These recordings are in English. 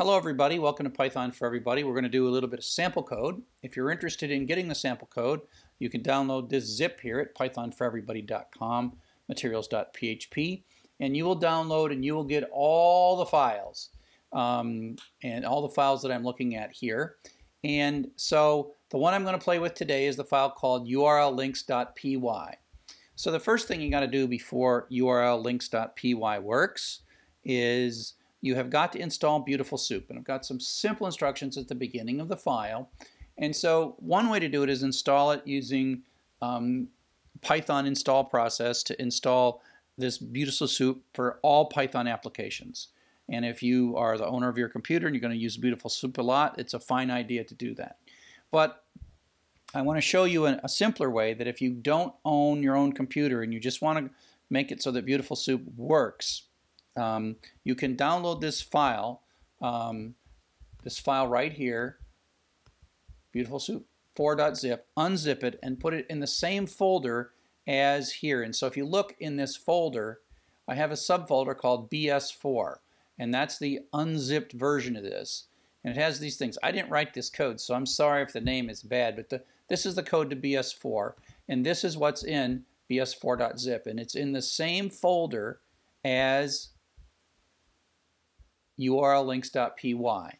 Hello everybody, welcome to Python for Everybody. We're going to do a little bit of sample code. If you're interested in getting the sample code, you can download this zip here at pythonforeverybody.com, materials.php, and you will download and you will get all the files, um, and all the files that I'm looking at here. And so the one I'm going to play with today is the file called urllinks.py. So the first thing you got to do before urllinks.py works is you have got to install Beautiful Soup. And I've got some simple instructions at the beginning of the file. And so one way to do it is install it using um, Python install process to install this Beautiful Soup for all Python applications. And if you are the owner of your computer and you're going to use Beautiful Soup a lot, it's a fine idea to do that. But I want to show you a, a simpler way that if you don't own your own computer and you just want to make it so that Beautiful Soup works, um, you can download this file, um, this file right here, Beautiful Soup 4.zip, unzip it, and put it in the same folder as here. And so if you look in this folder, I have a subfolder called BS4, and that's the unzipped version of this. And it has these things. I didn't write this code, so I'm sorry if the name is bad, but the, this is the code to BS4, and this is what's in bs4.zip, and it's in the same folder as urllinks.py.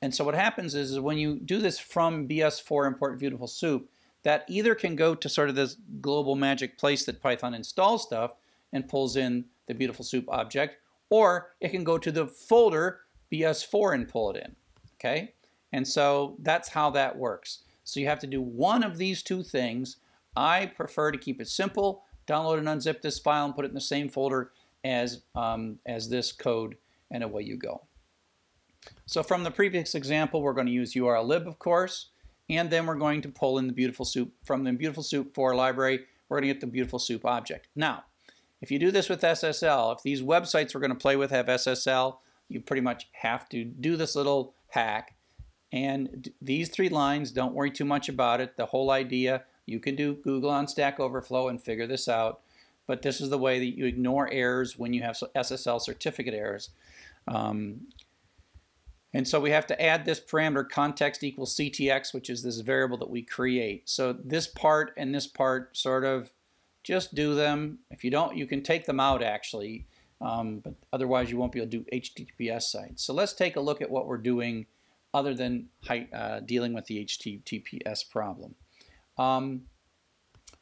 And so what happens is, is when you do this from BS4 import beautiful soup, that either can go to sort of this global magic place that Python installs stuff and pulls in the beautiful soup object, or it can go to the folder BS4 and pull it in. Okay? And so that's how that works. So you have to do one of these two things. I prefer to keep it simple, download and unzip this file and put it in the same folder as, um, as this code and away you go. So from the previous example, we're going to use urllib, of course, and then we're going to pull in the Beautiful Soup. From the Beautiful Soup 4 library, we're going to get the Beautiful Soup object. Now, if you do this with SSL, if these websites we're going to play with have SSL, you pretty much have to do this little hack. And these three lines, don't worry too much about it. The whole idea, you can do Google on Stack Overflow and figure this out. But this is the way that you ignore errors when you have SSL certificate errors. Um, and so we have to add this parameter context equals ctx, which is this variable that we create. So this part and this part sort of just do them. If you don't, you can take them out actually, um, but otherwise you won't be able to do HTTPS sites. So let's take a look at what we're doing other than uh, dealing with the HTTPS problem. Um,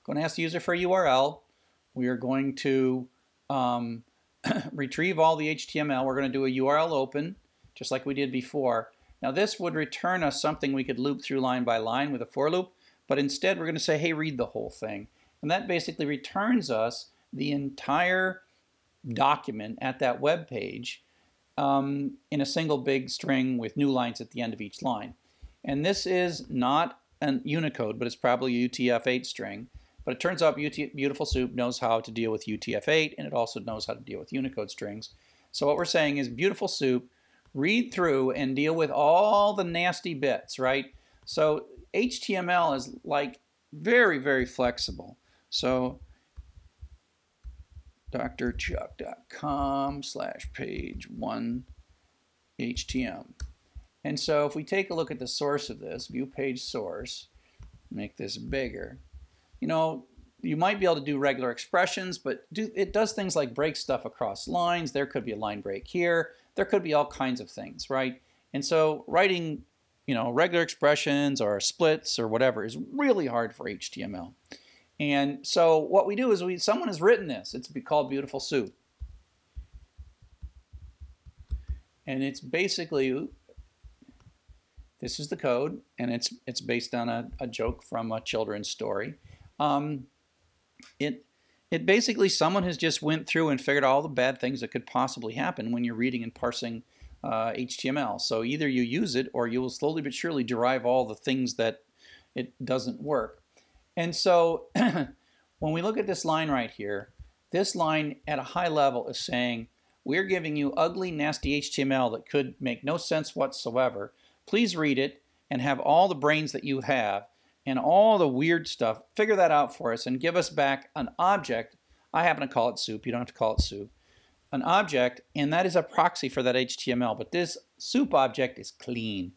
going to ask the user for a URL. We are going to um, retrieve all the HTML. We're going to do a URL open, just like we did before. Now this would return us something we could loop through line by line with a for loop, but instead we're going to say, hey, read the whole thing. And that basically returns us the entire document at that web page um, in a single big string with new lines at the end of each line. And this is not an Unicode, but it's probably a UTF-8 string. But it turns out Beautiful Soup knows how to deal with UTF-8, and it also knows how to deal with Unicode strings. So what we're saying is Beautiful Soup, read through and deal with all the nasty bits, right? So HTML is like very, very flexible. So drchuck.com slash page one HTM. And so if we take a look at the source of this, view page source, make this bigger, you know, you might be able to do regular expressions, but do, it does things like break stuff across lines. There could be a line break here. There could be all kinds of things, right? And so writing, you know, regular expressions or splits or whatever is really hard for HTML. And so what we do is we someone has written this. It's called Beautiful Soup. And it's basically this is the code, and it's it's based on a, a joke from a children's story. Um, it it basically someone has just went through and figured all the bad things that could possibly happen when you're reading and parsing uh, HTML. So either you use it or you will slowly but surely derive all the things that it doesn't work. And so when we look at this line right here, this line at a high level is saying, we're giving you ugly, nasty HTML that could make no sense whatsoever. Please read it and have all the brains that you have and all the weird stuff, figure that out for us and give us back an object. I happen to call it soup. You don't have to call it soup. an object, and that is a proxy for that HTML. But this soup object is clean.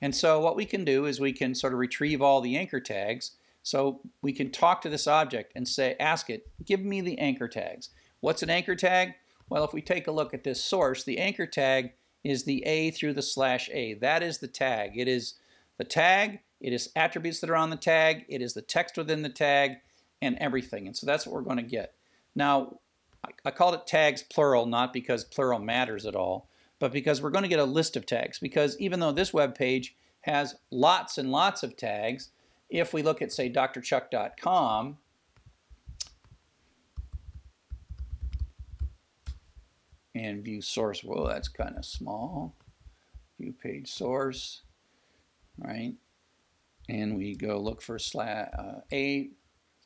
And so what we can do is we can sort of retrieve all the anchor tags. So we can talk to this object and say, ask it, give me the anchor tags. What's an anchor tag? Well, if we take a look at this source, the anchor tag is the A through the slash A. That is the tag. It is the tag, it is attributes that are on the tag, it is the text within the tag, and everything. And so that's what we're going to get. Now, I called it tags plural, not because plural matters at all, but because we're going to get a list of tags. Because even though this web page has lots and lots of tags, if we look at, say, drchuck.com, and view source, well, that's kind of small. View page source, right? And we go look for slash, uh, A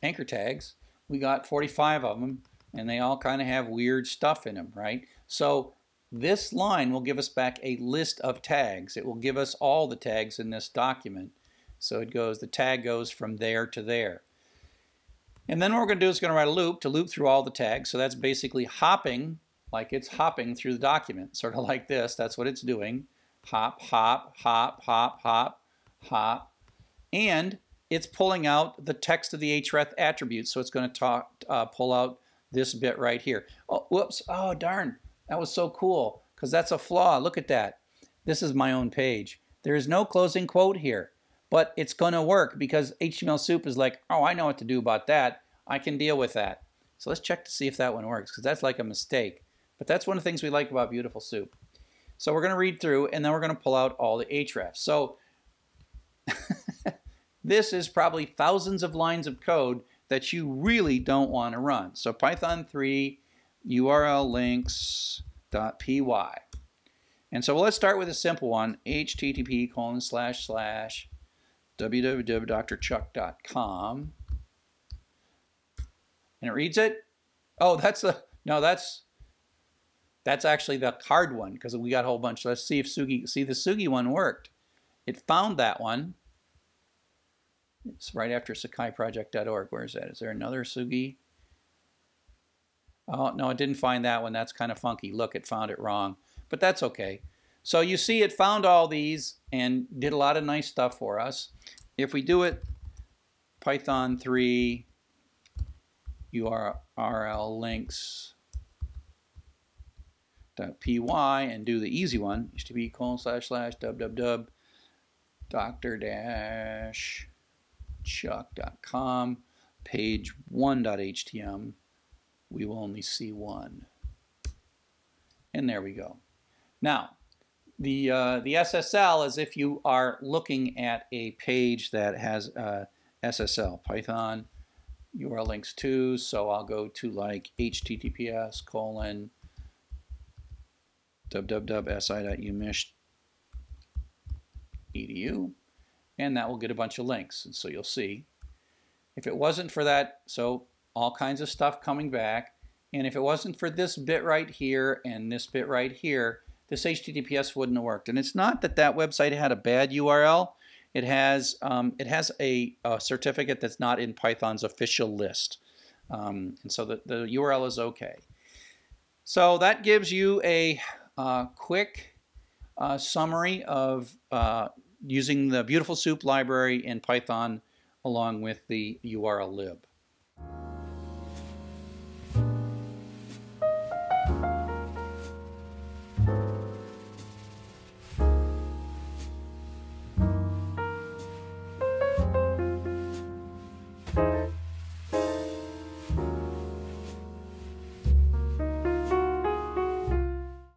anchor tags. We got 45 of them and they all kind of have weird stuff in them, right? So this line will give us back a list of tags. It will give us all the tags in this document. So it goes, the tag goes from there to there. And then what we're going to do is going to write a loop to loop through all the tags. So that's basically hopping, like it's hopping through the document, sort of like this. That's what it's doing. Hop, hop, hop, hop, hop, hop. And it's pulling out the text of the href attribute. So it's going to talk, uh, pull out this bit right here. Oh, whoops. Oh, darn. That was so cool because that's a flaw. Look at that. This is my own page. There is no closing quote here, but it's going to work because HTML Soup is like, oh, I know what to do about that. I can deal with that. So let's check to see if that one works because that's like a mistake. But that's one of the things we like about Beautiful Soup. So we're going to read through and then we're going to pull out all the hrefs. So this is probably thousands of lines of code that you really don't want to run. So Python 3 URL links.py. And so let's start with a simple one, http colon slash slash www.drchuck.com. And it reads it. Oh, that's the, no, that's, that's actually the card one because we got a whole bunch. Let's see if Tsugi, see the Tsugi one worked. It found that one it's right after sakaiproject.org. Where is that? Is there another Tsugi? Oh, no, it didn't find that one. That's kind of funky. Look, it found it wrong. But that's okay. So you see it found all these and did a lot of nice stuff for us. If we do it Python 3 URL links .py and do the easy one, http colon slash slash www doctor dash chuck.com, page 1.htm, we will only see one. And there we go. Now, the, uh, the SSL is if you are looking at a page that has uh, SSL, Python, URL links to, so I'll go to like https colon www.si.umich.edu and that will get a bunch of links. And so you'll see. If it wasn't for that, so all kinds of stuff coming back, and if it wasn't for this bit right here and this bit right here, this HTTPS wouldn't have worked. And it's not that that website had a bad URL. It has um, it has a, a, certificate that's not in Python's official list. Um, and so the, the URL is okay. So that gives you a uh, quick uh, summary of uh, using the Beautiful Soup library in Python along with the URL lib.